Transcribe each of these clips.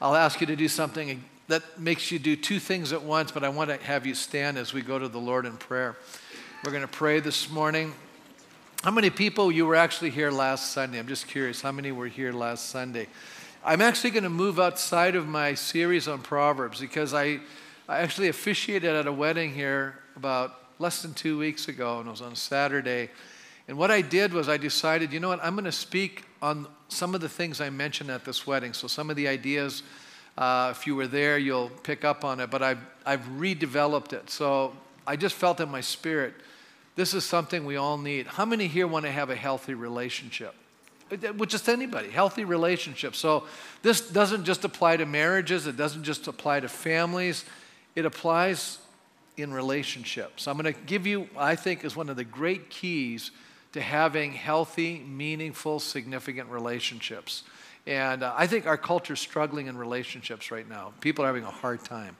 I'll ask you to do something that makes you do two things at once, but I want to have you stand as we go to the Lord in prayer. We're going to pray this morning. How many people you were actually here last Sunday? I'm just curious. How many were here last Sunday? I'm actually going to move outside of my series on Proverbs because I, I actually officiated at a wedding here about less than two weeks ago, and it was on Saturday. And what I did was I decided, you know what, I'm going to speak on some of the things I mentioned at this wedding. So some of the ideas, uh, if you were there, you'll pick up on it. But I've, I've redeveloped it. So I just felt in my spirit, this is something we all need. How many here want to have a healthy relationship? With just anybody, healthy relationships. So this doesn't just apply to marriages, it doesn't just apply to families, it applies in relationships. I'm going to give you, I think, is one of the great keys to having healthy, meaningful, significant relationships. And uh, I think our culture is struggling in relationships right now. People are having a hard time.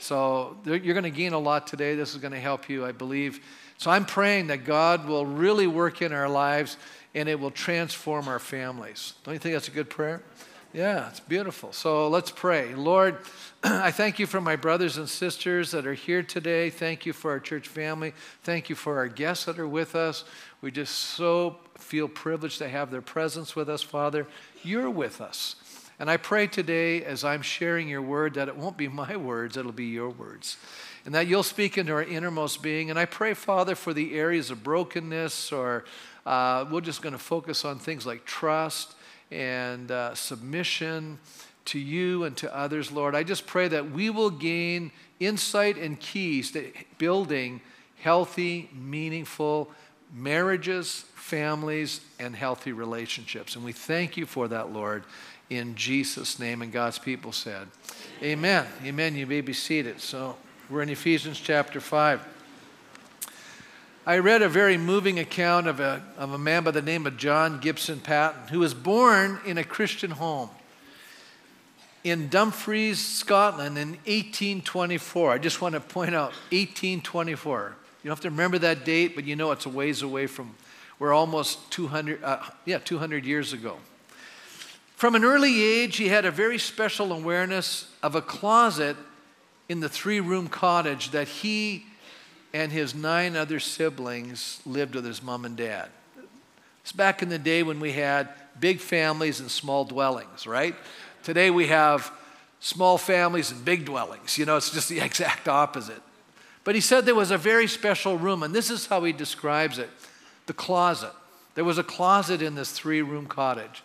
So you're going to gain a lot today. This is going to help you, I believe. So I'm praying that God will really work in our lives and it will transform our families. Don't you think that's a good prayer? Yeah, it's beautiful. So let's pray. Lord, I thank you for my brothers and sisters that are here today. Thank you for our church family. Thank you for our guests that are with us. We just so feel privileged to have their presence with us, Father. You're with us. And I pray today, as I'm sharing your word, that it won't be my words, it'll be your words. And that you'll speak into our innermost being. And I pray, Father, for the areas of brokenness, or uh, we're just going to focus on things like trust and uh, submission to you and to others, Lord. I just pray that we will gain insight and keys to building healthy, meaningful marriages, families, and healthy relationships. And we thank you for that, Lord, in Jesus' name. And God's people said, Amen. Amen. You may be seated. So we're in Ephesians chapter 5. I read a very moving account of a, of a man by the name of John Gibson Paton, who was born in a Christian home in Dumfries, Scotland in 1824. I just want to point out 1824. You don't have to remember that date, but you know it's a ways away from, we're almost 200, uh, yeah, 200 years ago. From an early age, he had a very special awareness of a closet in the three room cottage that he and his nine other siblings lived with his mom and dad. It's back in the day when we had big families and small dwellings, right? Today we have small families and big dwellings. You know, it's just the exact opposite. But he said there was a very special room, and this is how he describes it the closet. There was a closet in this three room cottage,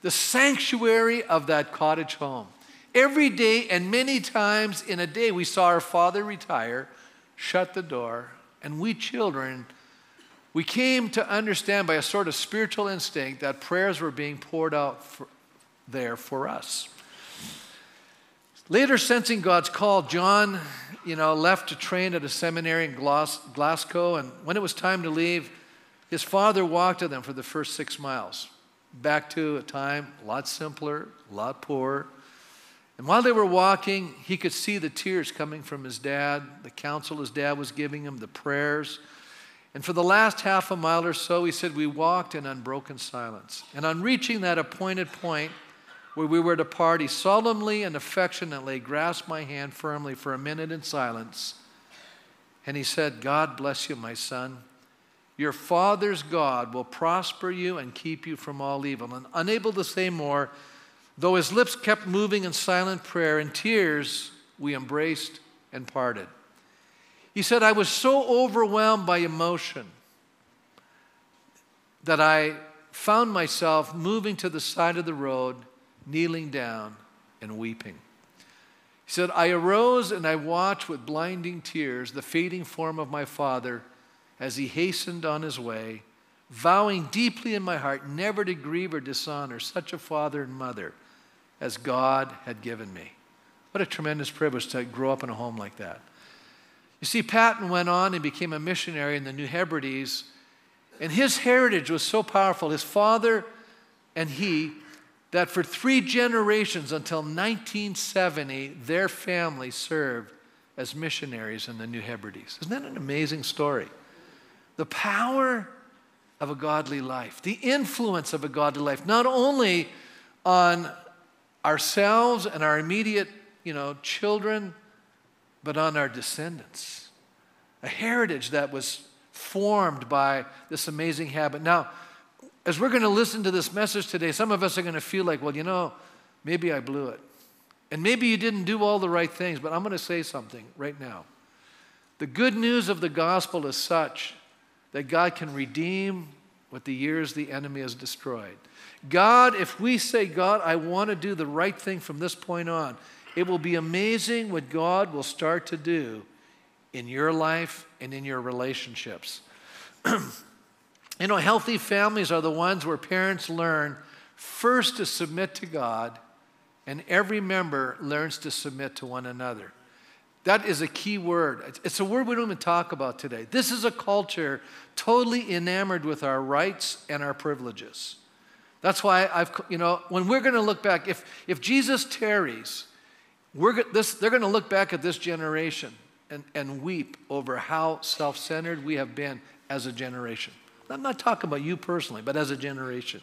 the sanctuary of that cottage home. Every day and many times in a day, we saw our father retire, shut the door, and we children, we came to understand by a sort of spiritual instinct that prayers were being poured out for, there for us. Later, sensing God's call, John, you know, left to train at a seminary in Glasgow, and when it was time to leave, his father walked with him for the first six miles, back to a time a lot simpler, a lot poorer. And while they were walking, he could see the tears coming from his dad, the counsel his dad was giving him, the prayers. And for the last half a mile or so, he said, we walked in unbroken silence. And on reaching that appointed point, where we were to part, he solemnly and affectionately grasped my hand firmly for a minute in silence. And he said, God bless you, my son. Your father's God will prosper you and keep you from all evil. And unable to say more, though his lips kept moving in silent prayer, in tears we embraced and parted. He said, I was so overwhelmed by emotion that I found myself moving to the side of the road kneeling down and weeping. He said, I arose and I watched with blinding tears the fading form of my father as he hastened on his way, vowing deeply in my heart never to grieve or dishonor such a father and mother as God had given me. What a tremendous privilege to grow up in a home like that. You see, Paton went on and became a missionary in the New Hebrides, and his heritage was so powerful. His father and he that for three generations until 1970, their family served as missionaries in the New Hebrides. Isn't that an amazing story? The power of a godly life, the influence of a godly life, not only on ourselves and our immediate, you know, children, but on our descendants. A heritage that was formed by this amazing habit. Now, as we're going to listen to this message today, some of us are going to feel like, well, you know, maybe I blew it. And maybe you didn't do all the right things, but I'm going to say something right now. The good news of the gospel is such that God can redeem what the years the enemy has destroyed. God, if we say, God, I want to do the right thing from this point on, it will be amazing what God will start to do in your life and in your relationships. you know, healthy families are the ones where parents learn first to submit to God, and every member learns to submit to one another. That is a key word. It's a word we don't even talk about today. This is a culture totally enamored with our rights and our privileges. That's why I've, you know, when we're going to look back, if, if Jesus tarries, we're, this, they're going to look back at this generation and, and weep over how self centered we have been as a generation. I'm not talking about you personally, but as a generation.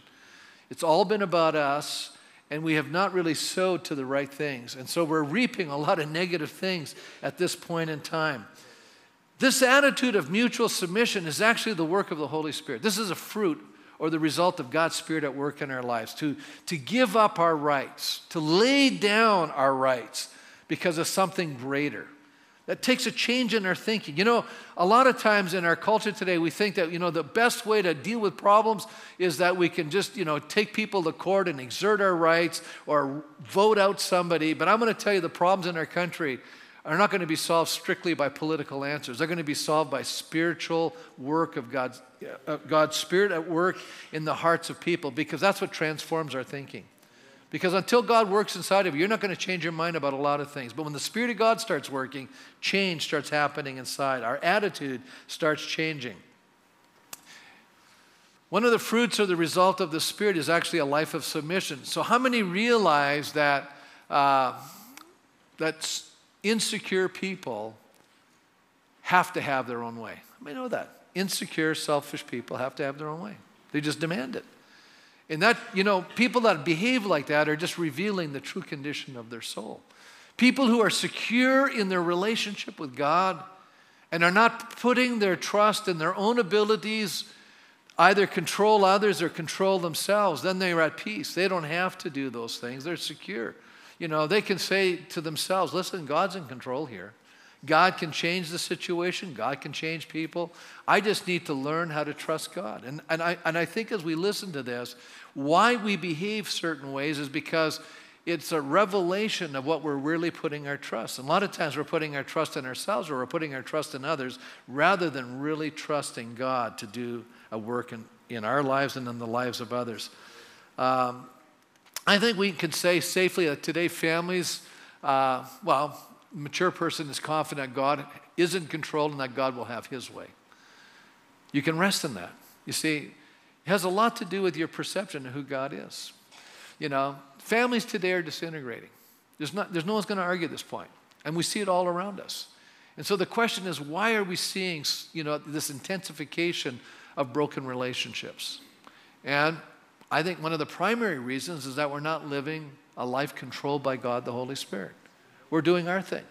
It's all been about us, and we have not really sowed to the right things. And so we're reaping a lot of negative things at this point in time. This attitude of mutual submission is actually the work of the Holy Spirit. This is a fruit or the result of God's Spirit at work in our lives to, to give up our rights, to lay down our rights because of something greater. That takes a change in our thinking. You know, a lot of times in our culture today, we think that, you know, the best way to deal with problems is that we can just, you know, take people to court and exert our rights or vote out somebody. But I'm going to tell you the problems in our country are not going to be solved strictly by political answers. They're going to be solved by spiritual work of God's, uh, God's Spirit at work in the hearts of people because that's what transforms our thinking. Because until God works inside of you, you're not going to change your mind about a lot of things. But when the Spirit of God starts working, change starts happening inside. Our attitude starts changing. One of the fruits or the result of the Spirit is actually a life of submission. So, how many realize that, uh, that insecure people have to have their own way? I may know that. Insecure, selfish people have to have their own way, they just demand it. And that, you know, people that behave like that are just revealing the true condition of their soul. People who are secure in their relationship with God and are not putting their trust in their own abilities, either control others or control themselves, then they're at peace. They don't have to do those things, they're secure. You know, they can say to themselves, listen, God's in control here. God can change the situation, God can change people. I just need to learn how to trust God. And, and, I, and I think as we listen to this, why we behave certain ways is because it's a revelation of what we're really putting our trust. And a lot of times we're putting our trust in ourselves or we're putting our trust in others rather than really trusting God to do a work in, in our lives and in the lives of others. Um, I think we can say safely that today families, uh, well, mature person is confident God is in control and that God will have his way. You can rest in that. You see, it has a lot to do with your perception of who God is. You know, families today are disintegrating. There's, not, there's no one's going to argue this point. And we see it all around us. And so the question is, why are we seeing, you know, this intensification of broken relationships? And I think one of the primary reasons is that we're not living a life controlled by God, the Holy Spirit. We're doing our thing.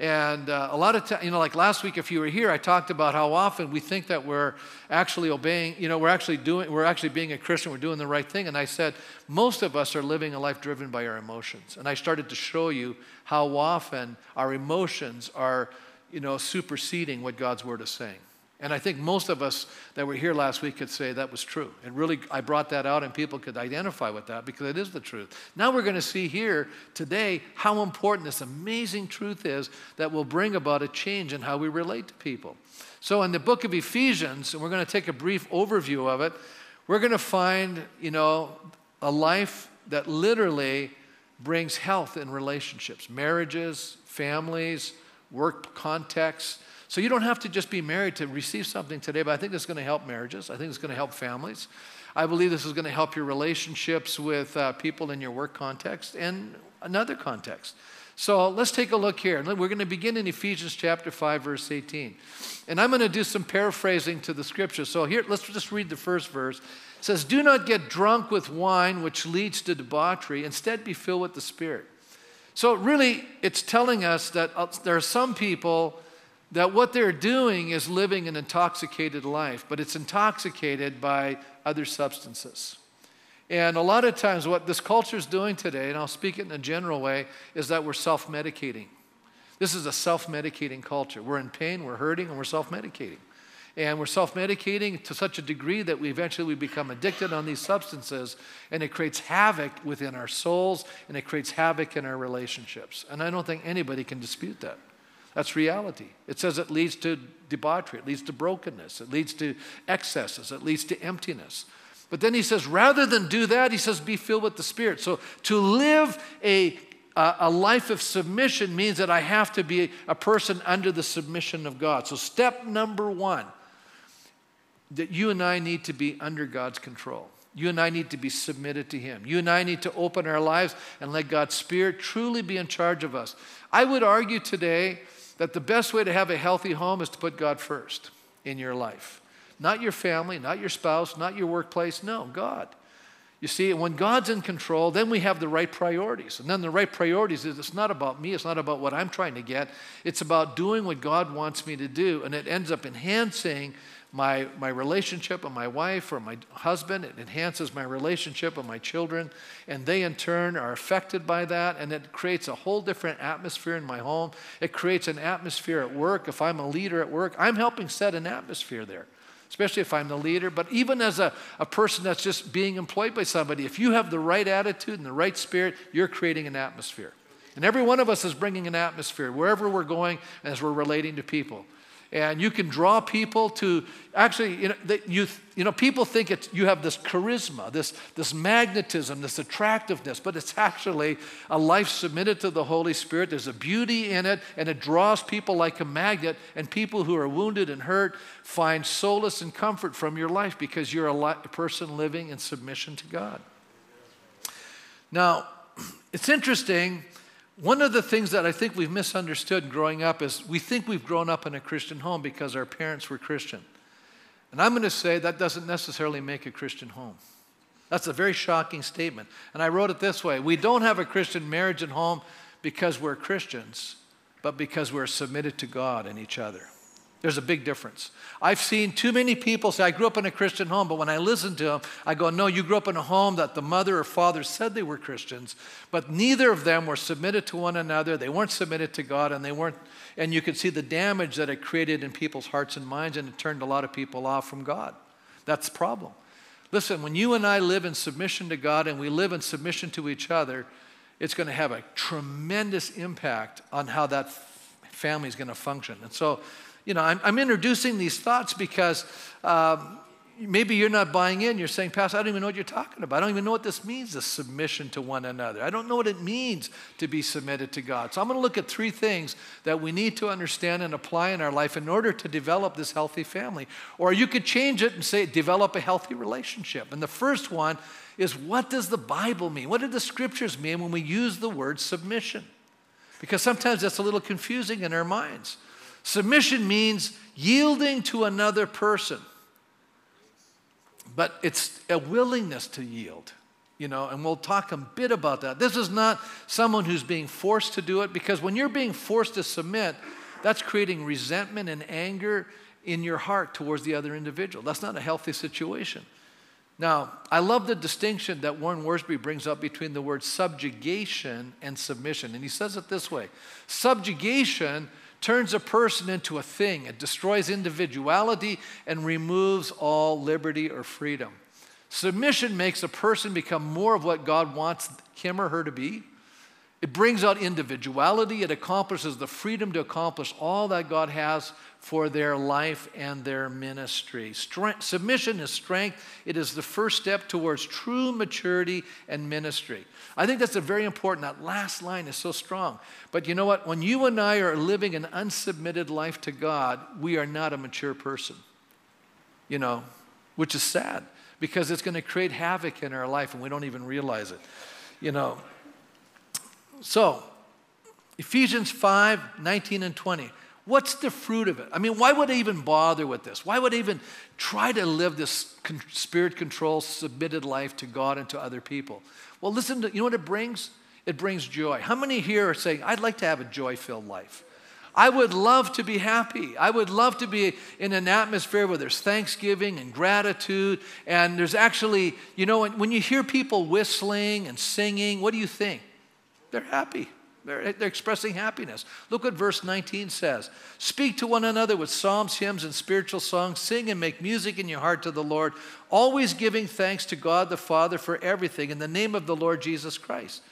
And uh, a lot of times, you know, like last week, if you were here, I talked about how often we think that we're actually obeying, you know, we're actually doing, we're actually being a Christian, we're doing the right thing. And I said, most of us are living a life driven by our emotions. And I started to show you how often our emotions are, you know, superseding what God's word is saying. And I think most of us that were here last week could say that was true. And really, I brought that out and people could identify with that because it is the truth. Now we're going to see here today how important this amazing truth is that will bring about a change in how we relate to people. So in the book of Ephesians, and we're going to take a brief overview of it, we're going to find, you know, a life that literally brings health in relationships, marriages, families, work contexts so you don't have to just be married to receive something today, but I think is going to help marriages. I think it's going to help families. I believe this is going to help your relationships with uh, people in your work context and another context. So let's take a look here. We're going to begin in Ephesians chapter 5, verse 18. And I'm going to do some paraphrasing to the scripture. So here, let's just read the first verse. It says, Do not get drunk with wine, which leads to debauchery. Instead, be filled with the Spirit. So, really, it's telling us that uh, there are some people that what they're doing is living an intoxicated life, but it's intoxicated by other substances. And a lot of times, what this culture is doing today, and I'll speak it in a general way, is that we're self medicating. This is a self medicating culture. We're in pain, we're hurting, and we're self medicating. And we're self medicating to such a degree that we eventually we become addicted on these substances, and it creates havoc within our souls, and it creates havoc in our relationships. And I don't think anybody can dispute that. That's reality. It says it leads to debauchery, it leads to brokenness, it leads to excesses, it leads to emptiness. But then he says, rather than do that, he says, be filled with the Spirit. So to live a, a life of submission means that I have to be a person under the submission of God. So, step number one, that you and I need to be under God's control. You and I need to be submitted to Him. You and I need to open our lives and let God's Spirit truly be in charge of us. I would argue today that the best way to have a healthy home is to put God first in your life. Not your family, not your spouse, not your workplace. No, God. You see, when God's in control, then we have the right priorities. And then the right priorities is it's not about me, it's not about what I'm trying to get. It's about doing what God wants me to do. And it ends up enhancing my, my relationship with my wife or my husband. It enhances my relationship with my children. And they, in turn, are affected by that. And it creates a whole different atmosphere in my home. It creates an atmosphere at work. If I'm a leader at work, I'm helping set an atmosphere there especially if I'm the leader, but even as a, a person that's just being employed by somebody, if you have the right attitude and the right spirit, you're creating an atmosphere. And every one of us is bringing an atmosphere wherever we're going as we're relating to people and you can draw people to actually you know, you, you know people think it's, you have this charisma this, this magnetism this attractiveness but it's actually a life submitted to the holy spirit. There's a beauty in it and it draws people like a magnet and people who are wounded and hurt find solace and comfort from your life because you're a, li- a person living in submission to god. Now it's interesting one of the things that I think we've misunderstood growing up is we think we've grown up in a Christian home because our parents were Christian. And I'm going to say that doesn't necessarily make a Christian home. That's a very shocking statement. And I wrote it this way We don't have a Christian marriage and home because we're Christians, but because we're submitted to God and each other. There's a big difference. I've seen too many people say, I grew up in a Christian home, but when I listen to them, I go, No, you grew up in a home that the mother or father said they were Christians, but neither of them were submitted to one another. They weren't submitted to God, and they weren't, and you could see the damage that it created in people's hearts and minds, and it turned a lot of people off from God. That's the problem. Listen, when you and I live in submission to God and we live in submission to each other, it's going to have a tremendous impact on how that family is going to function. And so, you know, I'm, I'm introducing these thoughts because um, maybe you're not buying in. You're saying, Pastor, I don't even know what you're talking about. I don't even know what this means, the submission to one another. I don't know what it means to be submitted to God. So I'm going to look at three things that we need to understand and apply in our life in order to develop this healthy family. Or you could change it and say, develop a healthy relationship. And the first one is what does the Bible mean? What do the scriptures mean when we use the word submission? Because sometimes that's a little confusing in our minds. Submission means yielding to another person, but it's a willingness to yield. You know, and we'll talk a bit about that. This is not someone who's being forced to do it because when you're being forced to submit, that's creating resentment and anger in your heart towards the other individual. That's not a healthy situation. Now, I love the distinction that Warren Wiersbe brings up between the word subjugation and submission. And he says it this way Subjugation turns a person into a thing. It destroys individuality and removes all liberty or freedom. Submission makes a person become more of what God wants him or her to be. It brings out individuality. It accomplishes the freedom to accomplish all that God has for their life and their ministry. Strength, submission is strength. It is the first step towards true maturity and ministry. I think that's a very important. That last line is so strong. But you know what? When you and I are living an unsubmitted life to God, we are not a mature person. You know, which is sad because it's going to create havoc in our life and we don't even realize it. You know. So, Ephesians 5 19 and 20. What's the fruit of it? I mean, why would I even bother with this? Why would I even try to live this spirit controlled, submitted life to God and to other people? Well, listen to, you know what it brings? It brings joy. How many here are saying, I'd like to have a joy filled life? I would love to be happy. I would love to be in an atmosphere where there's thanksgiving and gratitude. And there's actually, you know, when you hear people whistling and singing, what do you think? They're happy. They're, they're, expressing happiness. Look what verse 19 says Speak to one another with psalms, hymns, and spiritual songs. Sing and make music in your heart to the Lord, always giving thanks to God the Father for everything in the name of the Lord Jesus Christ.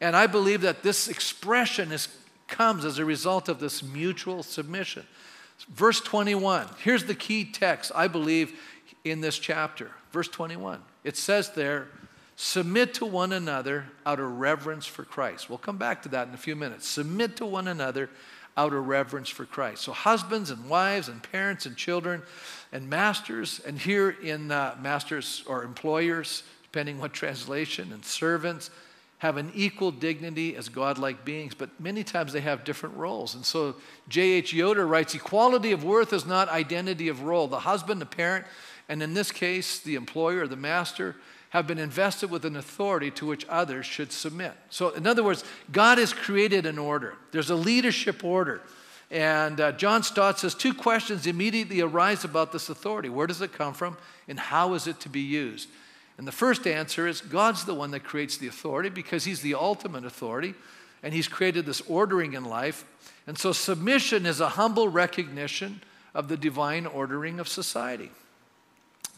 And I believe that this expression is, comes as a result of this mutual submission. Verse 21, here's the key text, I believe, in this chapter. Verse 21, it says there, Submit to one another out of reverence for Christ. We'll come back to that in a few minutes. Submit to one another out of reverence for Christ. So, husbands and wives and parents and children and masters, and here in uh, masters or employers, depending what translation, and servants have an equal dignity as godlike beings, but many times they have different roles. And so J.H. Yoder writes equality of worth is not identity of role. The husband, the parent, and in this case, the employer the master have been invested with an authority to which others should submit. So, in other words, God has created an order, there's a leadership order. And uh, John Stott says two questions immediately arise about this authority where does it come from, and how is it to be used? And the first answer is God's the one that creates the authority because He's the ultimate authority, and He's created this ordering in life. And so, submission is a humble recognition of the divine ordering of society.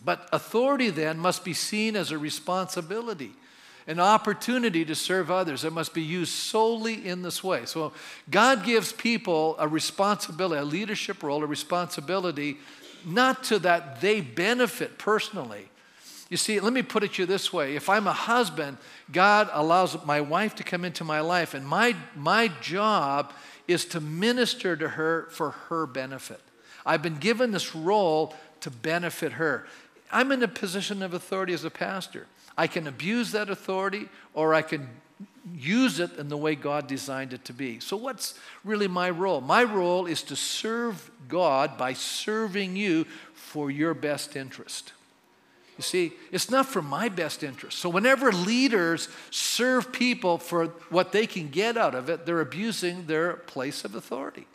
But authority then must be seen as a responsibility, an opportunity to serve others. It must be used solely in this way. So God gives people a responsibility, a leadership role, a responsibility, not to that they benefit personally. You see, let me put it to you this way. If I'm a husband, God allows my wife to come into my life, and my, my job is to minister to her for her benefit. I've been given this role to benefit her. I'm in a position of authority as a pastor. I can abuse that authority or I can use it in the way God designed it to be. So, what's really my role? My role is to serve God by serving you for your best interest. You see, it's not for my best interest. So, whenever leaders serve people for what they can get out of it, they're abusing their place of authority.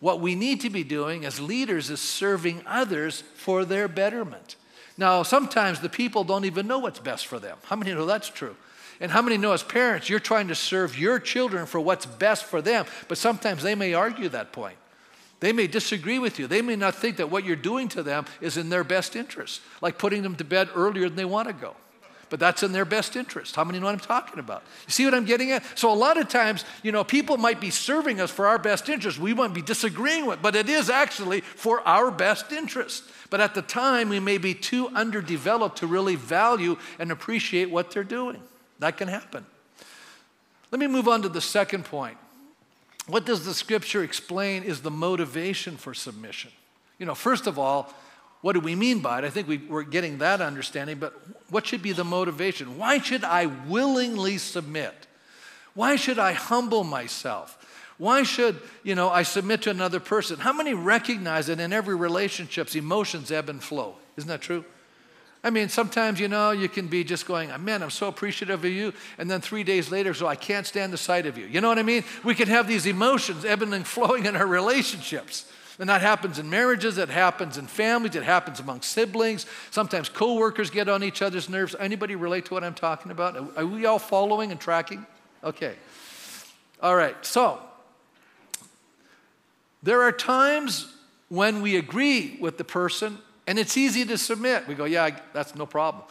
What we need to be doing as leaders is serving others for their betterment. Now, sometimes the people don't even know what's best for them. How many know that's true? And how many know as parents, you're trying to serve your children for what's best for them, but sometimes they may argue that point. They may disagree with you. They may not think that what you're doing to them is in their best interest, like putting them to bed earlier than they want to go. But that's in their best interest. How many know what I'm talking about? You see what I'm getting at? So a lot of times, you know, people might be serving us for our best interest. We might be disagreeing with, but it is actually for our best interest. But at the time, we may be too underdeveloped to really value and appreciate what they're doing. That can happen. Let me move on to the second point. What does the scripture explain is the motivation for submission? You know, first of all, what do we mean by it? I think we, are getting that understanding, but what should be the motivation? Why should I willingly submit? Why should I humble myself? Why should, you know, I submit to another person? How many recognize that in every relationships emotions ebb and flow? Isn't that true? I mean, sometimes, you know, you can be just going, man, I'm so appreciative of you. And then three days later, so I can't stand the sight of you. You know what I mean? We can have these emotions ebbing and flowing in our relationships. And that happens in marriages, it happens in families, it happens among siblings. Sometimes coworkers get on each other's nerves. Anybody relate to what I'm talking about? Are we all following and tracking? Okay. All right. So, there are times when we agree with the person and it's easy to submit. We go, yeah, that's no problem.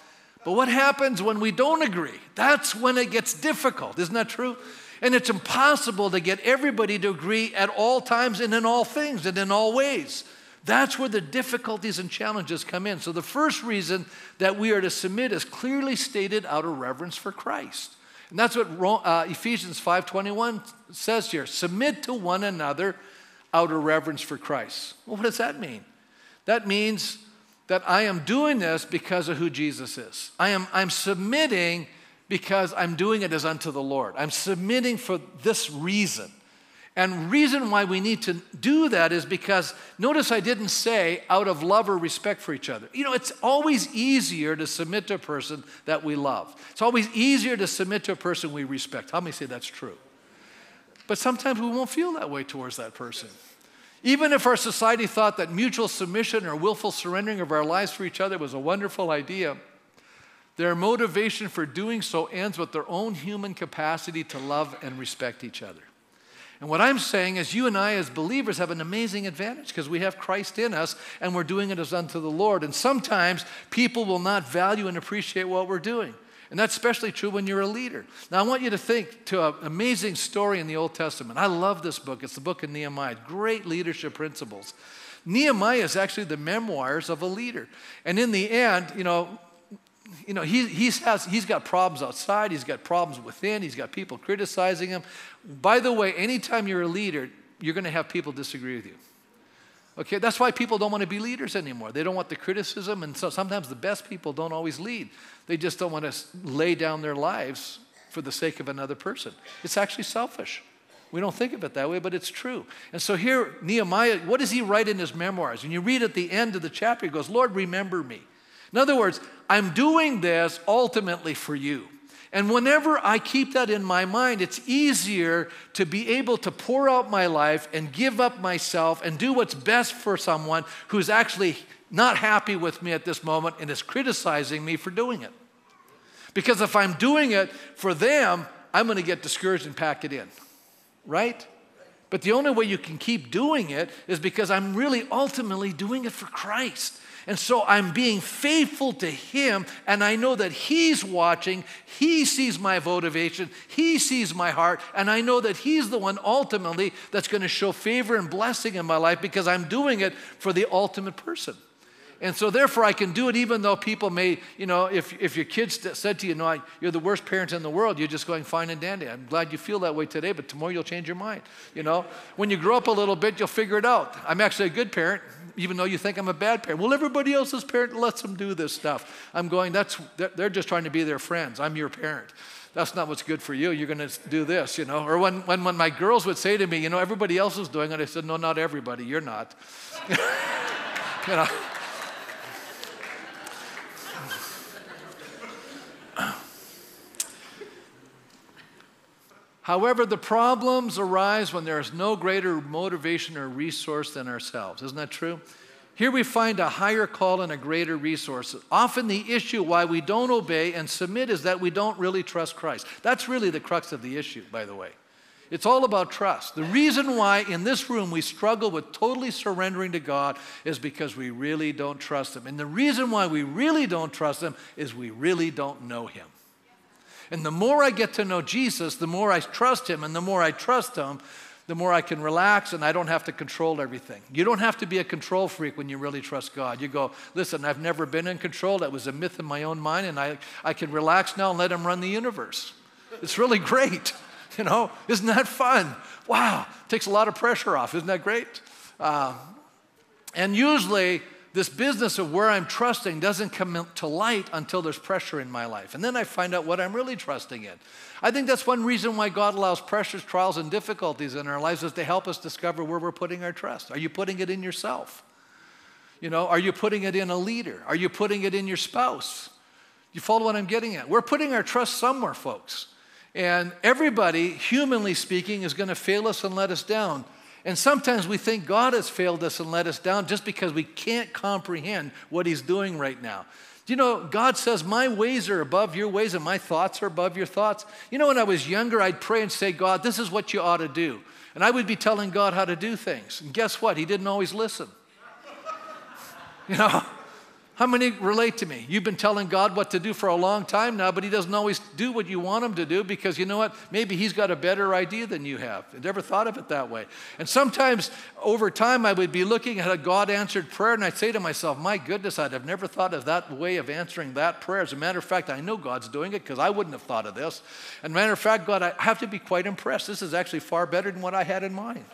But what happens when we don't agree? That's when it gets difficult. Isn't that true? And it's impossible to get everybody to agree at all times and in all things and in all ways. That's where the difficulties and challenges come in. So the first reason that we are to submit is clearly stated out of reverence for Christ. And that's what uh, Ephesians 5:21 says here. Submit to one another out of reverence for Christ. Well, what does that mean? That means that I am doing this because of who Jesus is. I am I'm submitting because I'm doing it as unto the Lord. I'm submitting for this reason. And reason why we need to do that is because notice I didn't say out of love or respect for each other. You know, it's always easier to submit to a person that we love. It's always easier to submit to a person we respect. How many say that's true? But sometimes we won't feel that way towards that person. Even if our society thought that mutual submission or willful surrendering of our lives for each other was a wonderful idea, their motivation for doing so ends with their own human capacity to love and respect each other. And what I'm saying is, you and I, as believers, have an amazing advantage because we have Christ in us and we're doing it as unto the Lord. And sometimes people will not value and appreciate what we're doing. And that's especially true when you're a leader. Now, I want you to think to an amazing story in the Old Testament. I love this book. It's the book of Nehemiah. Great leadership principles. Nehemiah is actually the memoirs of a leader. And in the end, you know, you know, he, he's, has, he's got problems outside, he's got problems within, he's got people criticizing him. By the way, anytime you're a leader, you're going to have people disagree with you. Okay, that's why people don't want to be leaders anymore. They don't want the criticism, and so sometimes the best people don't always lead. They just don't want to lay down their lives for the sake of another person. It's actually selfish. We don't think of it that way, but it's true. And so here, Nehemiah, what does he write in his memoirs? And you read at the end of the chapter, he goes, Lord, remember me. In other words, I'm doing this ultimately for you. And whenever I keep that in my mind, it's easier to be able to pour out my life and give up myself and do what's best for someone who's actually not happy with me at this moment and is criticizing me for doing it. Because if I'm doing it for them, I'm going to get discouraged and pack it in, right? But the only way you can keep doing it is because I'm really ultimately doing it for Christ. And so I'm being faithful to Him, and I know that He's watching. He sees my motivation, He sees my heart, and I know that He's the one ultimately that's going to show favor and blessing in my life because I'm doing it for the ultimate person. And so, therefore, I can do it even though people may, you know, if, if your kids said to you, no, you're the worst parent in the world, you're just going fine and dandy. I'm glad you feel that way today, but tomorrow you'll change your mind. You know, when you grow up a little bit, you'll figure it out. I'm actually a good parent, even though you think I'm a bad parent. Well, everybody else's parent lets them do this stuff. I'm going, that's, they're just trying to be their friends. I'm your parent that's not what's good for you. You're going to do this, you know. Or when, when, when my girls would say to me, you know, everybody else is doing it, I said, no, not everybody. You're not. you know. However, the problems arise when there is no greater motivation or resource than ourselves. Isn't that true? Here we find a higher call and a greater resource. Often the issue why we don't obey and submit is that we don't really trust Christ. That's really the crux of the issue, by the way. It's all about trust. The reason why in this room we struggle with totally surrendering to God is because we really don't trust Him. And the reason why we really don't trust Him is we really don't know Him. And the more I get to know Jesus, the more I trust Him. And the more I trust Him, the more I can relax and I don't have to control everything. You don't have to be a control freak when you really trust God. You go, listen, I've never been in control. That was a myth in my own mind, and I, I can relax now and let Him run the universe. It's really great. You know, isn't that fun? Wow, takes a lot of pressure off. Isn't that great? Uh, and usually, this business of where I'm trusting doesn't come to light until there's pressure in my life. And then I find out what I'm really trusting in. I think that's one reason why God allows pressures, trials, and difficulties in our lives is to help us discover where we're putting our trust. Are you putting it in yourself? You know, are you putting it in a leader? Are you putting it in your spouse? You follow what I'm getting at? We're putting our trust somewhere, folks. And everybody, humanly speaking, is going to fail us and let us down. And sometimes we think God has failed us and let us down just because we can't comprehend what He's doing right now. You know, God says, My ways are above your ways and my thoughts are above your thoughts. You know, when I was younger, I'd pray and say, God, this is what you ought to do. And I would be telling God how to do things. And guess what? He didn't always listen. you know, how many relate to me? You've been telling God what to do for a long time now, but He doesn't always do what you want Him to do because you know what? Maybe He's got a better idea than you have. I never thought of it that way. And sometimes over time, I would be looking at a God answered prayer and I'd say to myself, My goodness, I'd have never thought of that way of answering that prayer. As a matter of fact, I know God's doing it because I wouldn't have thought of this. And matter of fact, God, I have to be quite impressed. This is actually far better than what I had in mind.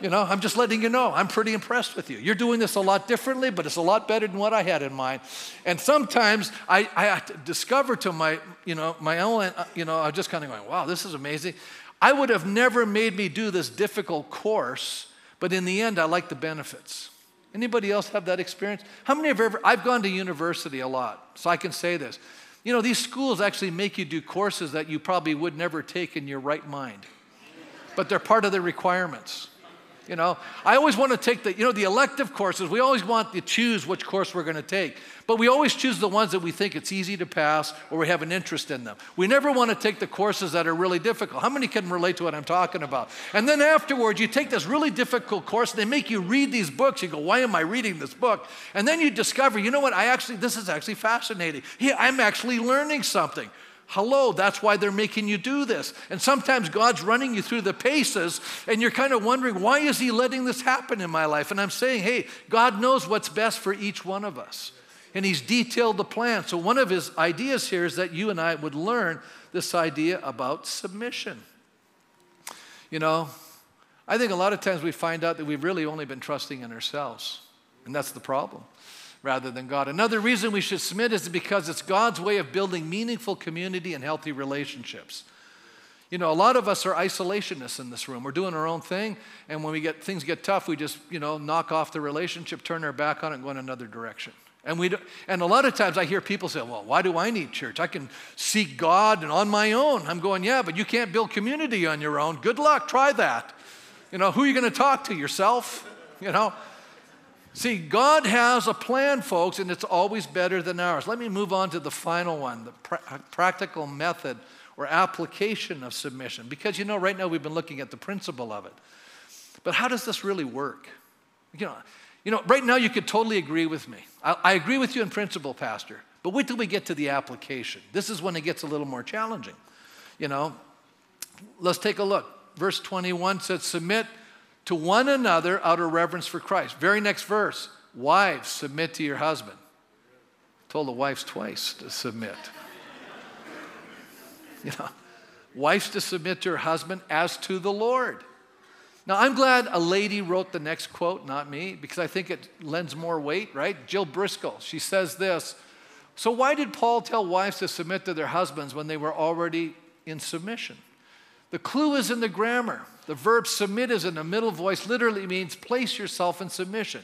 You know, I'm just letting you know. I'm pretty impressed with you. You're doing this a lot differently, but it's a lot better than what I had in mind. And sometimes I, I discover to my, you know, my own, uh, you know, I'm just kind of going, wow, this is amazing. I would have never made me do this difficult course, but in the end, I like the benefits. Anybody else have that experience? How many have ever, I've gone to university a lot, so I can say this. You know, these schools actually make you do courses that you probably would never take in your right mind, but they're part of the requirements. You know, I always want to take the, you know, the elective courses. We always want to choose which course we're going to take. But we always choose the ones that we think it's easy to pass or we have an interest in them. We never want to take the courses that are really difficult. How many can relate to what I'm talking about? And then afterwards, you take this really difficult course they make you read these books. You go, why am I reading this book? And then you discover, you know what? I actually, this is actually fascinating. I'm actually learning something. Hello, that's why they're making you do this. And sometimes God's running you through the paces, and you're kind of wondering, why is He letting this happen in my life? And I'm saying, hey, God knows what's best for each one of us. And He's detailed the plan. So, one of His ideas here is that you and I would learn this idea about submission. You know, I think a lot of times we find out that we've really only been trusting in ourselves, and that's the problem rather than God. Another reason we should submit is because it's God's way of building meaningful community and healthy relationships. You know, a lot of us are isolationists in this room. We're doing our own thing, and when we get things get tough, we just, you know, knock off the relationship, turn our back on it, and go in another direction. And we do, and a lot of times I hear people say, "Well, why do I need church? I can seek God and on my own." I'm going, "Yeah, but you can't build community on your own. Good luck. Try that. You know, who are you going to talk to? Yourself? You know, See, God has a plan, folks, and it's always better than ours. Let me move on to the final one the pra- practical method or application of submission. Because, you know, right now we've been looking at the principle of it. But how does this really work? You know, you know right now you could totally agree with me. I, I agree with you in principle, Pastor, but wait till we get to the application. This is when it gets a little more challenging. You know, let's take a look. Verse 21 says, Submit to one another out of reverence for Christ. Very next verse Wives, submit to your husband. Told the wives twice to submit. you know, wives to submit to her husband as to the Lord. Now, I'm glad a lady wrote the next quote, not me, because I think it lends more weight, right? Jill Briscoe, she says this So, why did Paul tell wives to submit to their husbands when they were already in submission? The clue is in the grammar. The verb submit is in the middle voice, literally means place yourself in submission.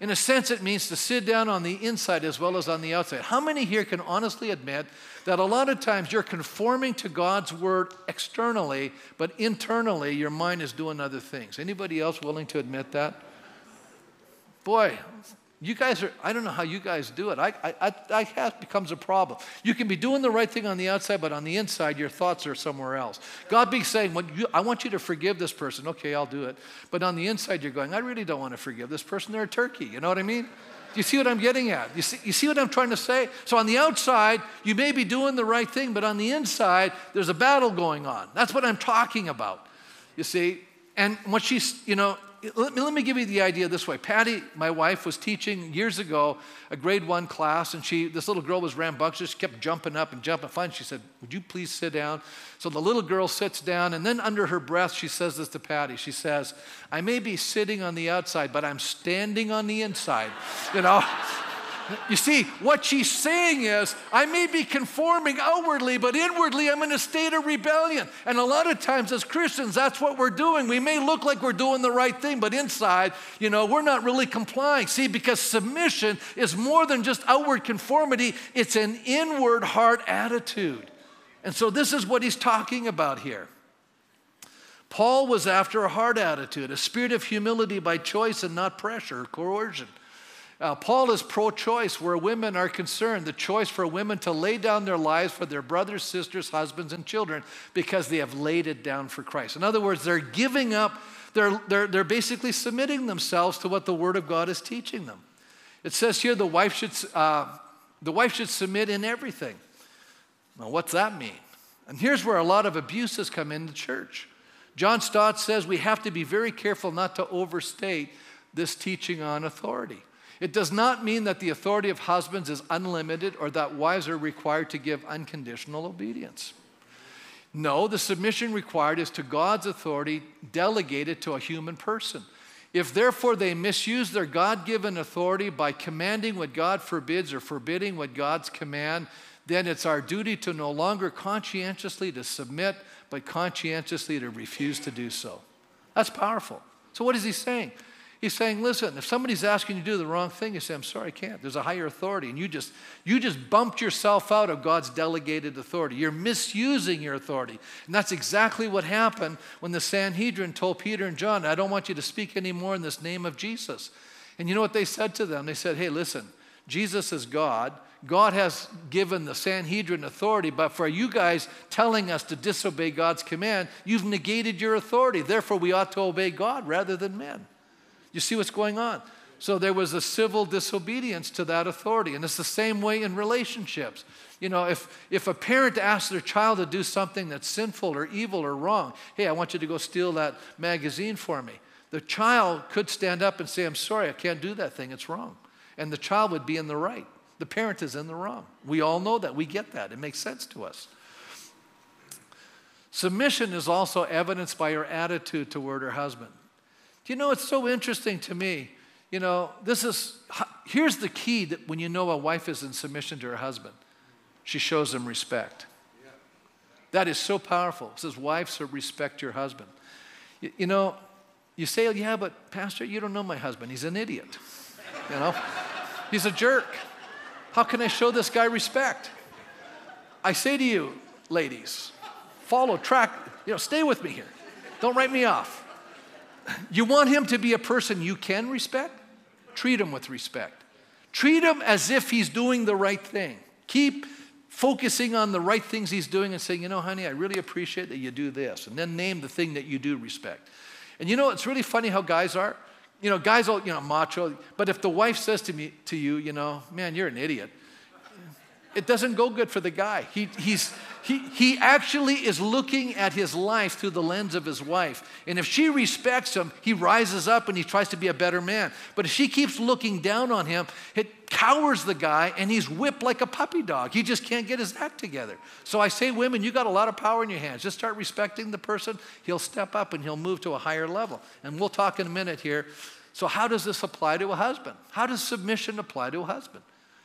In a sense, it means to sit down on the inside as well as on the outside. How many here can honestly admit that a lot of times you're conforming to God's word externally, but internally your mind is doing other things? Anybody else willing to admit that? Boy, you guys are, I don't know how you guys do it. I, I, I, that becomes a problem. You can be doing the right thing on the outside, but on the inside, your thoughts are somewhere else. God be saying, well, you, I want you to forgive this person. Okay, I'll do it. But on the inside, you're going, I really don't want to forgive this person. They're a turkey. You know what I mean? Do you see what I'm getting at? You see, you see what I'm trying to say? So on the outside, you may be doing the right thing, but on the inside, there's a battle going on. That's what I'm talking about. You see? And what she's, you know, let me, let me give you the idea this way. Patty, my wife, was teaching years ago a grade one class, and she, this little girl was rambunctious. She kept jumping up and jumping. Finally, she said, Would you please sit down? So the little girl sits down, and then under her breath, she says this to Patty. She says, I may be sitting on the outside, but I'm standing on the inside. You know? You see, what she's saying is, I may be conforming outwardly, but inwardly I'm in a state of rebellion. And a lot of times as Christians, that's what we're doing. We may look like we're doing the right thing, but inside, you know, we're not really complying. See, because submission is more than just outward conformity, it's an inward heart attitude. And so this is what he's talking about here. Paul was after a heart attitude, a spirit of humility by choice and not pressure or coercion. Uh, Paul is pro choice where women are concerned, the choice for women to lay down their lives for their brothers, sisters, husbands, and children because they have laid it down for Christ. In other words, they're giving up, they're, they're, they're basically submitting themselves to what the Word of God is teaching them. It says here the wife should, uh, the wife should submit in everything. Now, what's that mean? And here's where a lot of abuses come into the church. John Stott says we have to be very careful not to overstate this teaching on authority. It does not mean that the authority of husbands is unlimited or that wives are required to give unconditional obedience. No, the submission required is to God's authority delegated to a human person. If therefore they misuse their God given authority by commanding what God forbids or forbidding what God's command, then it's our duty to no longer conscientiously to submit, but conscientiously to refuse to do so. That's powerful. So, what is he saying? He's saying, listen, if somebody's asking you to do the wrong thing, you say, I'm sorry, I can't. There's a higher authority. And you just, you just bumped yourself out of God's delegated authority. You're misusing your authority. And that's exactly what happened when the Sanhedrin told Peter and John, I don't want you to speak anymore in this name of Jesus. And you know what they said to them? They said, hey, listen, Jesus is God. God has given the Sanhedrin authority, but for you guys telling us to disobey God's command, you've negated your authority. Therefore, we ought to obey God rather than men. You see what's going on? So there was a civil disobedience to that authority. And it's the same way in relationships. You know, if, if a parent asks their child to do something that's sinful or evil or wrong, hey, I want you to go steal that magazine for me. The child could stand up and say, I'm sorry, I can't do that thing, it's wrong. And the child would be in the right. The parent is in the wrong. We all know that. We get that. It makes sense to us. Submission is also evidenced by her attitude toward her husband. Do you know, it's so interesting to me. You know, this is, here's the key that when you know a wife is in submission to her husband, she shows him respect. That is so powerful. It says, Wives, so respect your husband. You, you know, you say, Yeah, but Pastor, you don't know my husband. He's an idiot. You know, he's a jerk. How can I show this guy respect? I say to you, ladies, follow, track, you know, stay with me here. Don't write me off. You want him to be a person you can respect? Treat him with respect. Treat him as if he's doing the right thing. Keep focusing on the right things he's doing and saying, you know, honey, I really appreciate that you do this. And then name the thing that you do respect. And you know, it's really funny how guys are. You know, guys are, you know, macho. But if the wife says to me, to you, you know, man, you're an idiot, it doesn't go good for the guy. He, he's, he, he actually is looking at his life through the lens of his wife. And if she respects him, he rises up and he tries to be a better man. But if she keeps looking down on him, it cowers the guy and he's whipped like a puppy dog. He just can't get his act together. So I say, women, you got a lot of power in your hands. Just start respecting the person. He'll step up and he'll move to a higher level. And we'll talk in a minute here. So, how does this apply to a husband? How does submission apply to a husband?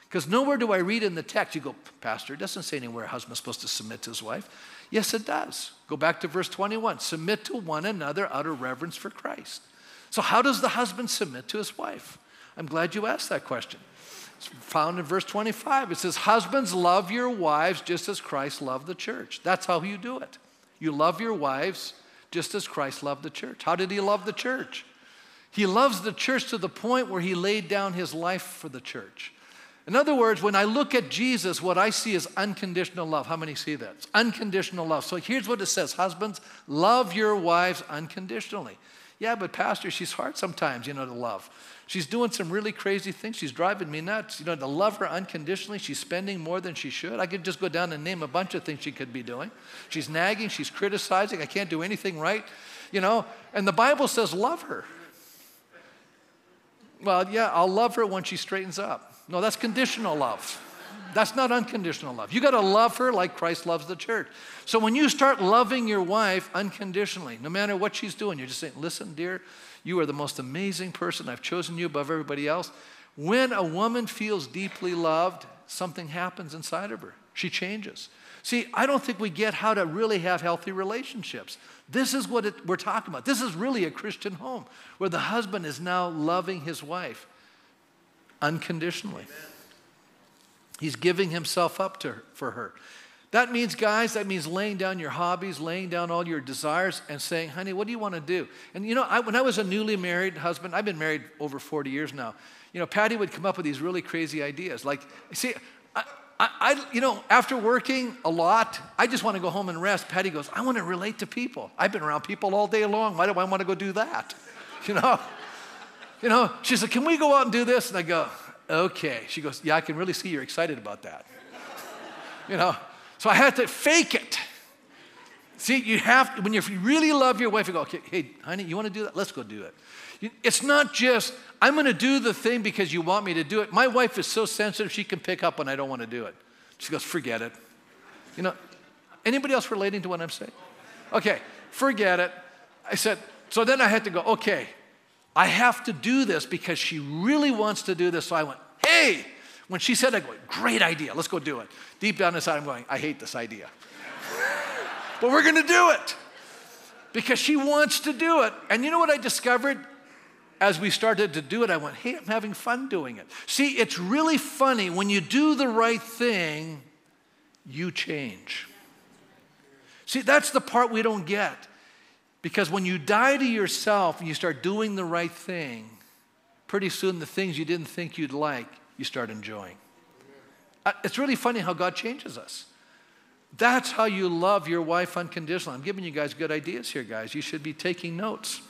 Because nowhere do I read in the text, you go, Pastor, it doesn't say anywhere a husband's supposed to submit to his wife. Yes, it does. Go back to verse 21 submit to one another out of reverence for Christ. So, how does the husband submit to his wife? I'm glad you asked that question. It's found in verse 25. It says, Husbands, love your wives just as Christ loved the church. That's how you do it. You love your wives just as Christ loved the church. How did he love the church? He loves the church to the point where he laid down his life for the church. In other words, when I look at Jesus, what I see is unconditional love. How many see that? It's unconditional love. So here's what it says Husbands, love your wives unconditionally. Yeah, but Pastor, she's hard sometimes, you know, to love. She's doing some really crazy things. She's driving me nuts. You know, to love her unconditionally, she's spending more than she should. I could just go down and name a bunch of things she could be doing. She's nagging, she's criticizing. I can't do anything right, you know. And the Bible says, love her. Well, yeah, I'll love her when she straightens up. No, that's conditional love. That's not unconditional love. You got to love her like Christ loves the church. So when you start loving your wife unconditionally, no matter what she's doing, you're just saying, listen, dear, you are the most amazing person. I've chosen you above everybody else. When a woman feels deeply loved, something happens inside of her. She changes. See, I don't think we get how to really have healthy relationships. This is what it, we're talking about. This is really a Christian home where the husband is now loving his wife unconditionally. He's giving himself up to for her. That means, guys, that means laying down your hobbies, laying down all your desires, and saying, honey, what do you want to do? And you know, I, when I was a newly married husband, I've been married over 40 years now, you know, Patty would come up with these really crazy ideas. Like, see, I, I, you know, after working a lot, I just want to go home and rest. Patty goes, I want to relate to people. I've been around people all day long. Why do I want to go do that? You know? You know, she said, Can we go out and do this? And I go, Okay. She goes, Yeah, I can really see you're excited about that. you know, so I had to fake it. See, you have, to, when you really love your wife, you go, okay, hey, honey, you want to do that? Let's go do it. It's not just, I'm going to do the thing because you want me to do it. My wife is so sensitive, she can pick up when I don't want to do it. She goes, forget it. You know, anybody else relating to what I'm saying? Okay, forget it. I said, so then I had to go, okay, I have to do this because she really wants to do this. So I went, hey, When she said, I go, great idea, let's go do it. Deep down inside, I'm going, I hate this idea. but we're going to do it because she wants to do it. And you know what I discovered? As we started to do it, I went, hey, I'm having fun doing it. See, it's really funny when you do the right thing, you change. See, that's the part we don't get. Because when you die to yourself and you start doing the right thing, pretty soon the things you didn't think you'd like, you start enjoying. Uh, it's really funny how God changes us. That's how you love your wife unconditionally. I'm giving you guys good ideas here, guys. You should be taking notes.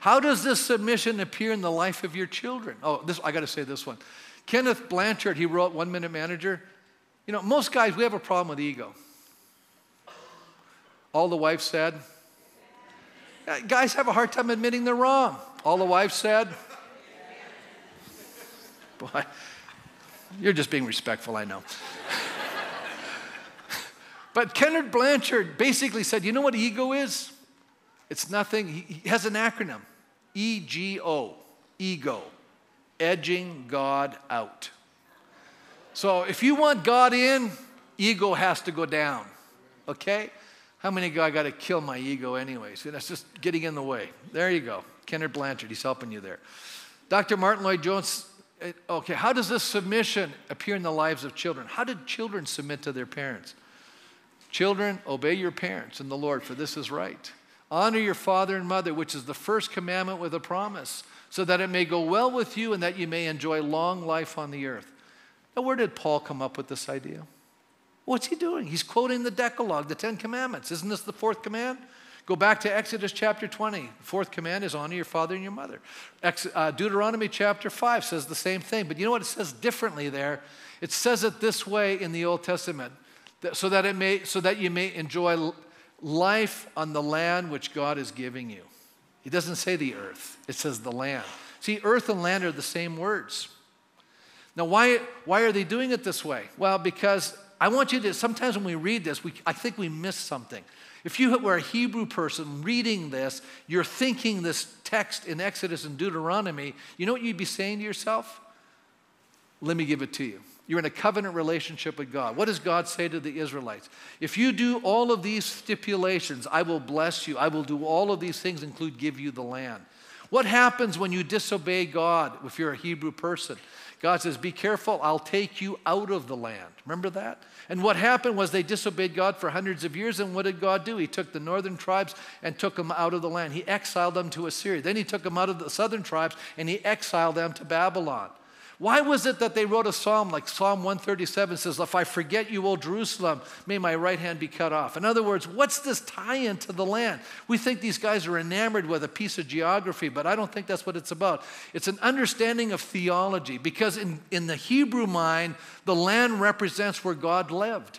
how does this submission appear in the life of your children? Oh, this I got to say this one. Kenneth Blanchard, he wrote One Minute Manager. You know, most guys, we have a problem with ego. All the wife said, uh, guys have a hard time admitting they're wrong. All the wife said, boy, you're just being respectful, I know. but Kenneth Blanchard basically said, you know what ego is? It's nothing, he has an acronym E G O, ego, edging God out. So if you want God in, ego has to go down. Okay? How many go, I got to kill my ego anyways? That's just getting in the way. There you go. Kenneth Blanchard, he's helping you there. Dr. Martyn Lloyd-Jones, eh, okay, how does this submission appear in the lives of children? How did children submit to their parents? Children, obey your parents in the Lord, for this is right. Honor your father and mother, which is the first commandment with a promise, so that it may go well with you and that you may enjoy long life on the earth. Now, where did Paul come up with this idea? What's he doing? He's quoting the Decalogue, the Ten Commandments. Isn't this the fourth command? Go back to Exodus chapter 20. The fourth command is honor your father and your mother. Ex- uh, Deuteronomy chapter 5 says the same thing. But you know what it says differently there? It says it this way in the Old Testament that, so, that it may, so that you may enjoy life on the land which God is giving you. He doesn't say the earth, it says the land. See, earth and land are the same words. Now, why, why are they doing it this way? Well, because I want you to, sometimes when we read this, we, I think we miss something. If you were a Hebrew person reading this, you're thinking this text in Exodus and Deuteronomy, you know what you'd be saying to yourself? Let me give it to you. You're in a covenant relationship with God. What does God say to the Israelites? If you do all of these stipulations, I will bless you. I will do all of these things, include give you the land. What happens when you disobey God if you're a Hebrew person? God says, Be careful, I'll take you out of the land. Remember that? And what happened was they disobeyed God for hundreds of years. And what did God do? He took the northern tribes and took them out of the land. He exiled them to Assyria. Then he took them out of the southern tribes and he exiled them to Babylon. Why was it that they wrote a psalm like Psalm 137 says, If I forget you, O Jerusalem, may my right hand be cut off? In other words, what's this tie in to the land? We think these guys are enamored with a piece of geography, but I don't think that's what it's about. It's an understanding of theology because in, in the Hebrew mind, the land represents where God lived.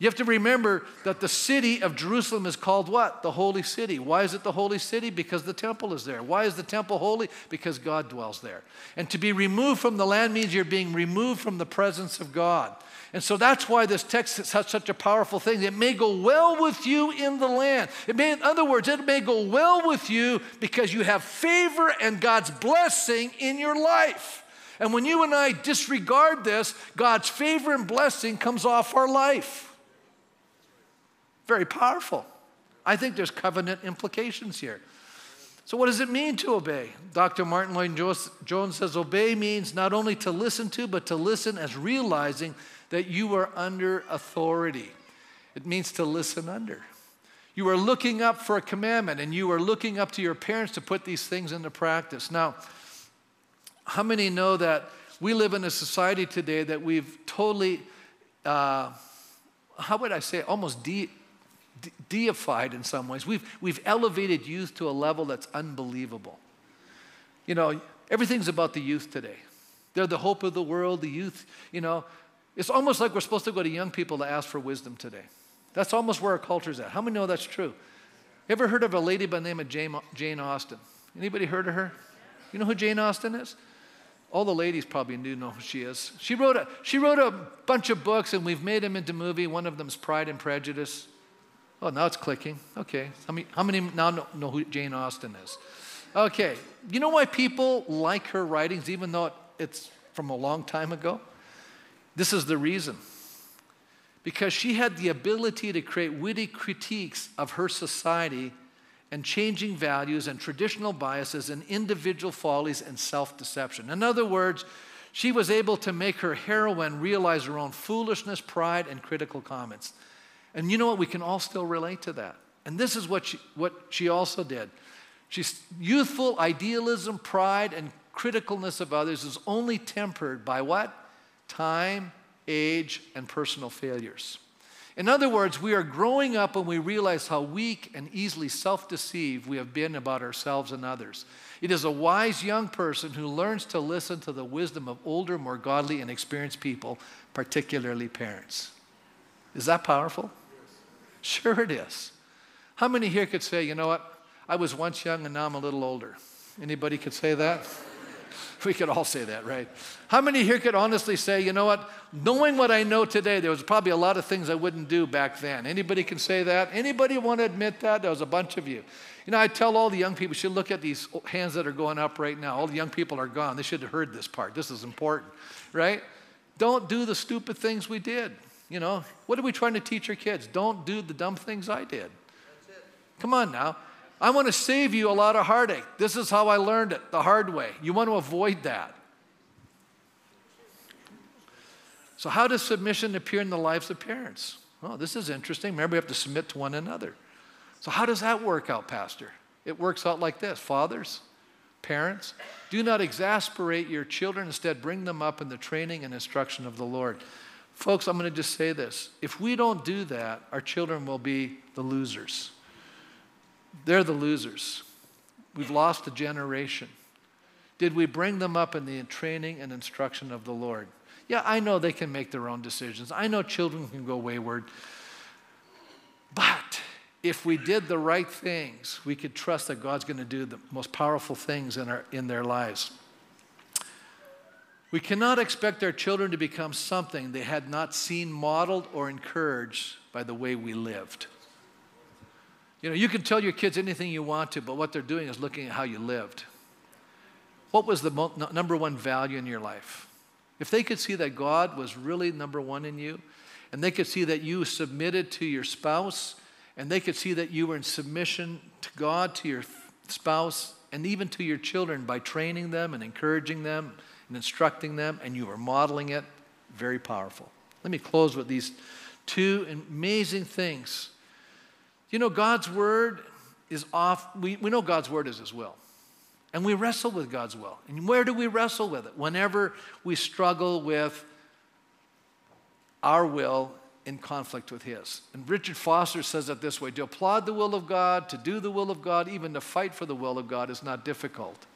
You have to remember that the city of Jerusalem is called what? The holy city. Why is it the holy city? Because the temple is there. Why is the temple holy? Because God dwells there. And to be removed from the land means you're being removed from the presence of God. And so that's why this text is such, a powerful thing. It may go well with you in the land. It may, in other words, it may go well with you because you have favor and God's blessing in your life. And when you and I disregard this, God's favor and blessing comes off our life. Very powerful. I think there's covenant implications here. So, what does it mean to obey? Dr. Martyn Lloyd-Jones says obey means not only to listen to, but to listen as realizing that you are under authority. It means to listen under. You are looking up for a commandment and you are looking up to your parents to put these things into practice. Now, how many know that we live in a society today that we've totally, uh, how would I say, almost de- de- deified in some ways. We've, we've elevated youth to a level that's unbelievable. You know, everything's about the youth today. They're the hope of the world, the youth, you know. It's almost like we're supposed to go to young people to ask for wisdom today. That's almost where our culture's at. How many know that's true? Ever heard of a lady by the name of Jane, Jane Austen? Anybody heard of her? You know who Jane Austen is? All the ladies probably do know who she is. She wrote a, she wrote a bunch of books, and we've made them into movie. One of them is Pride and Prejudice. Oh, now it's clicking. Okay. How many, how many now know, know who Jane Austen is? Okay. You know why people like her writings, even though it's from a long time ago? This is the reason. Because she had the ability to create witty critiques of her society and changing values and traditional biases and individual follies and self deception. In other words, she was able to make her heroine realize her own foolishness, pride, and critical comments. And you know what? We can all still relate to that. And this is what she, what she also did. She's youthful idealism, pride, and criticalness of others is only tempered by what? Time, age, and personal failures. In other words, we are growing up when we realize how weak and easily self deceived we have been about ourselves and others. It is a wise young person who learns to listen to the wisdom of older, more godly, and experienced people, particularly parents. Is that powerful? Sure, it is. How many here could say, you know what? I was once young and now I'm a little older? Anybody could say that? We could all say that, right? How many here could honestly say, you know what? Knowing what I know today, there was probably a lot of things I wouldn't do back then. Anybody can say that? Anybody want to admit that? There was a bunch of you. You know, I tell all the young people, should look at these hands that are going up right now. All the young people are gone. They should have heard this part. This is important, right? Don't do the stupid things we did. You know, what are we trying to teach our kids? Don't do the dumb things I did. Come on now. I want to save you a lot of heartache. This is how I learned it the hard way. You want to avoid that. So, how does submission appear in the lives of parents? Well, this is interesting. Remember, we have to submit to one another. So, how does that work out, Pastor? It works out like this Fathers, parents, do not exasperate your children. Instead, bring them up in the training and instruction of the Lord. Folks, I'm going to just say this. If we don't do that, our children will be the losers. They're the losers. We've lost a generation. Did we bring them up in the training and instruction of the Lord? Yeah, I know they can make their own decisions. I know children can go wayward. But if we did the right things, we could trust that God's going to do the most powerful things in, our, in their lives. We cannot expect our children to become something they had not seen modeled or encouraged by the way we lived. You know, you can tell your kids anything you want to, but what they're doing is looking at how you lived. What was the mo- number one value in your life? If they could see that God was really number one in you, and they could see that you submitted to your spouse, and they could see that you were in submission to God, to your spouse, and even to your children by training them and encouraging them and instructing them, and you were modeling it, very powerful. Let me close with these two amazing things you know, God's word is off. We, we know God's word is his will. And we wrestle with God's will. And where do we wrestle with it? Whenever we struggle with our will in conflict with His. And Richard Foster says it this way to applaud the will of God, to do the will of God, even to fight for the will of God is not difficult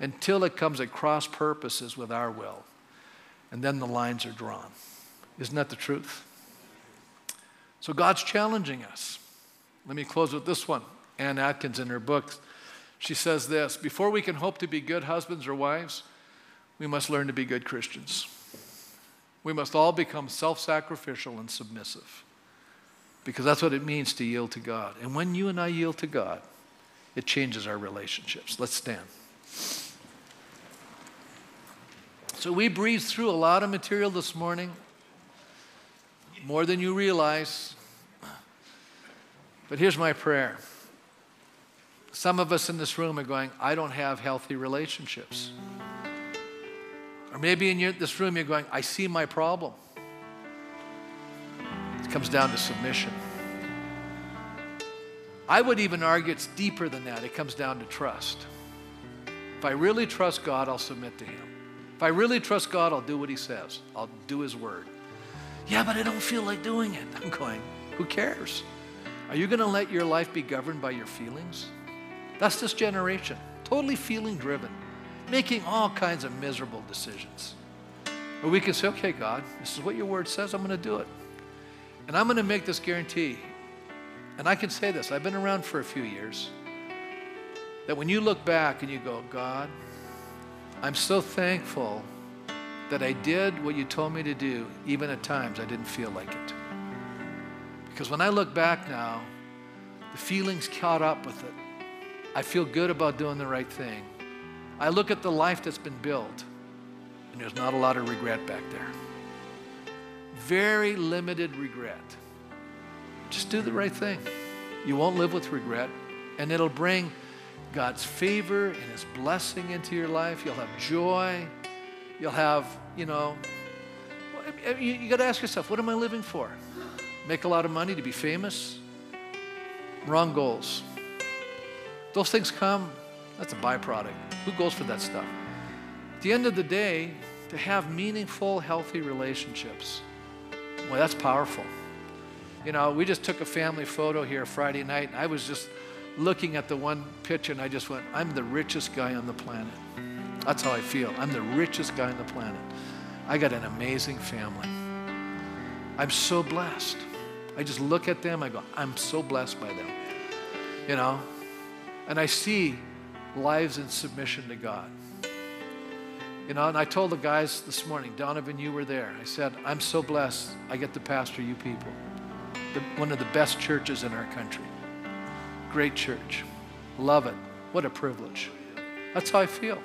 until it comes at cross purposes with our will. And then the lines are drawn. Isn't that the truth? So God's challenging us. Let me close with this one. Anne Atkins, in her book, she says this Before we can hope to be good husbands or wives, we must learn to be good Christians. We must all become self sacrificial and submissive because that's what it means to yield to God. And when you and I yield to God, it changes our relationships. Let's stand. So we breezed through a lot of material this morning, more than you realize. But here's my prayer. Some of us in this room are going, I don't have healthy relationships. Or maybe in your, this room you're going, I see my problem. It comes down to submission. I would even argue it's deeper than that. It comes down to trust. If I really trust God, I'll submit to Him. If I really trust God, I'll do what He says, I'll do His word. Yeah, but I don't feel like doing it. I'm going, who cares? Are you going to let your life be governed by your feelings? That's this generation, totally feeling driven, making all kinds of miserable decisions. Or we can say, okay, God, this is what your word says, I'm going to do it. And I'm going to make this guarantee. And I can say this I've been around for a few years. That when you look back and you go, God, I'm so thankful that I did what you told me to do, even at times I didn't feel like it. Because when I look back now, the feelings caught up with it. I feel good about doing the right thing. I look at the life that's been built. And there's not a lot of regret back there. Very limited regret. Just do the right thing. You won't live with regret, and it'll bring God's favor and His blessing into your life. You'll have joy. You'll have, you know, you, you got to ask yourself, what am I living for? Make a lot of money to be famous? Wrong goals. Those things come, that's a byproduct. Who goes for that stuff? At the end of the day, to have meaningful, healthy relationships, well, that's powerful. You know, we just took a family photo here Friday night, and I was just looking at the one picture, and I just went, I'm the richest guy on the planet. That's how I feel. I'm the richest guy on the planet. I got an amazing family. I'm so blessed. I just look at them, I go, I'm so blessed by them. You know? And I see lives in submission to God. You know, and I told the guys this morning, Donovan, you were there. I said, I'm so blessed I get to pastor you people. The, one of the best churches in our country. Great church. Love it. What a privilege. That's how I feel.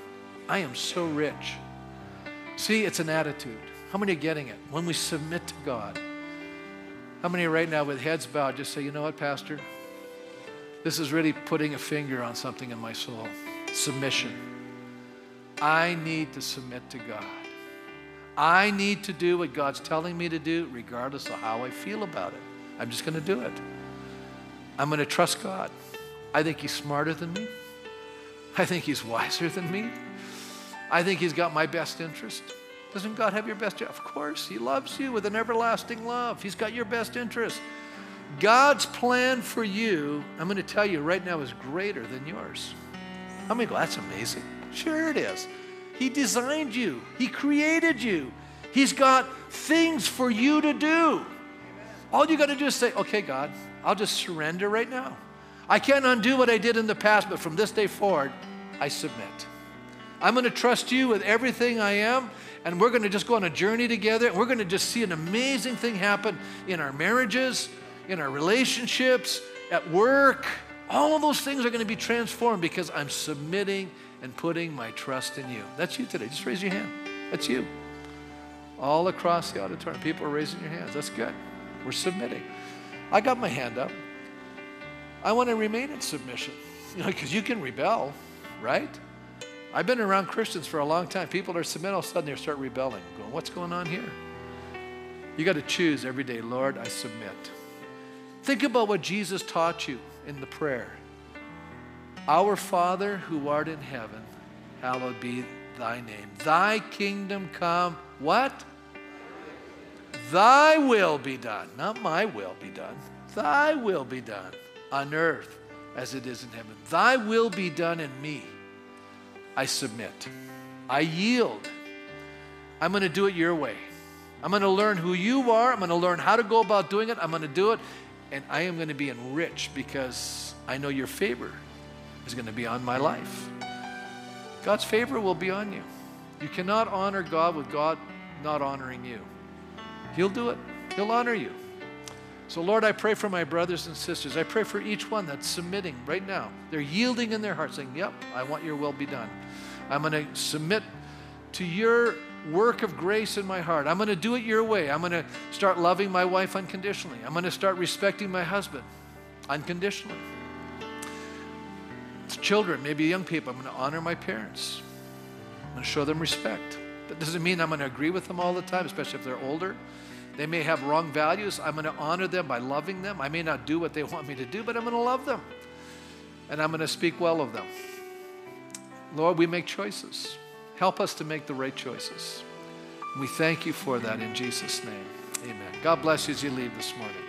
I am so rich. See, it's an attitude. How many are getting it? When we submit to God. How many right now with heads bowed just say, you know what, Pastor? This is really putting a finger on something in my soul. Submission. I need to submit to God. I need to do what God's telling me to do, regardless of how I feel about it. I'm just going to do it. I'm going to trust God. I think He's smarter than me. I think He's wiser than me. I think He's got my best interest. Doesn't God have your best? Of course, He loves you with an everlasting love. He's got your best interest. God's plan for you, I'm going to tell you right now, is greater than yours. How many go, that's amazing? Sure, it is. He designed you, He created you, He's got things for you to do. All you got to do is say, okay, God, I'll just surrender right now. I can't undo what I did in the past, but from this day forward, I submit. I'm going to trust you with everything I am, and we're going to just go on a journey together, and we're going to just see an amazing thing happen in our marriages, in our relationships, at work. All of those things are going to be transformed because I'm submitting and putting my trust in you. That's you today. Just raise your hand. That's you. All across the auditorium, people are raising your hands. That's good. We're submitting. I got my hand up. I want to remain in submission. You know, because you can rebel, right? I've been around Christians for a long time. People are submitting, all of a sudden they start rebelling, going, What's going on here? You got to choose every day, Lord, I submit. Think about what Jesus taught you in the prayer. Our Father who art in heaven, hallowed be thy name. Thy kingdom come, what? Thy will be done. Not my will be done. Thy will be done on earth as it is in heaven. Thy will be done in me I submit. I yield. I'm going to do it your way. I'm going to learn who you are. I'm going to learn how to go about doing it. I'm going to do it. And I am going to be enriched because I know your favor is going to be on my life. God's favor will be on you. You cannot honor God with God not honoring you. He'll do it, He'll honor you. So, Lord, I pray for my brothers and sisters. I pray for each one that's submitting right now. They're yielding in their heart, saying, Yep, I want your will be done. I'm going to submit to your work of grace in my heart. I'm going to do it your way. I'm going to start loving my wife unconditionally. I'm going to start respecting my husband unconditionally. It's children, maybe young people. I'm going to honor my parents. I'm going to show them respect. That doesn't mean I'm going to agree with them all the time, especially if they're older. They may have wrong values. I'm going to honor them by loving them. I may not do what they want me to do, but I'm going to love them. And I'm going to speak well of them. Lord, we make choices. Help us to make the right choices. We thank you for that in Jesus' name. Amen. God bless you as you leave this morning.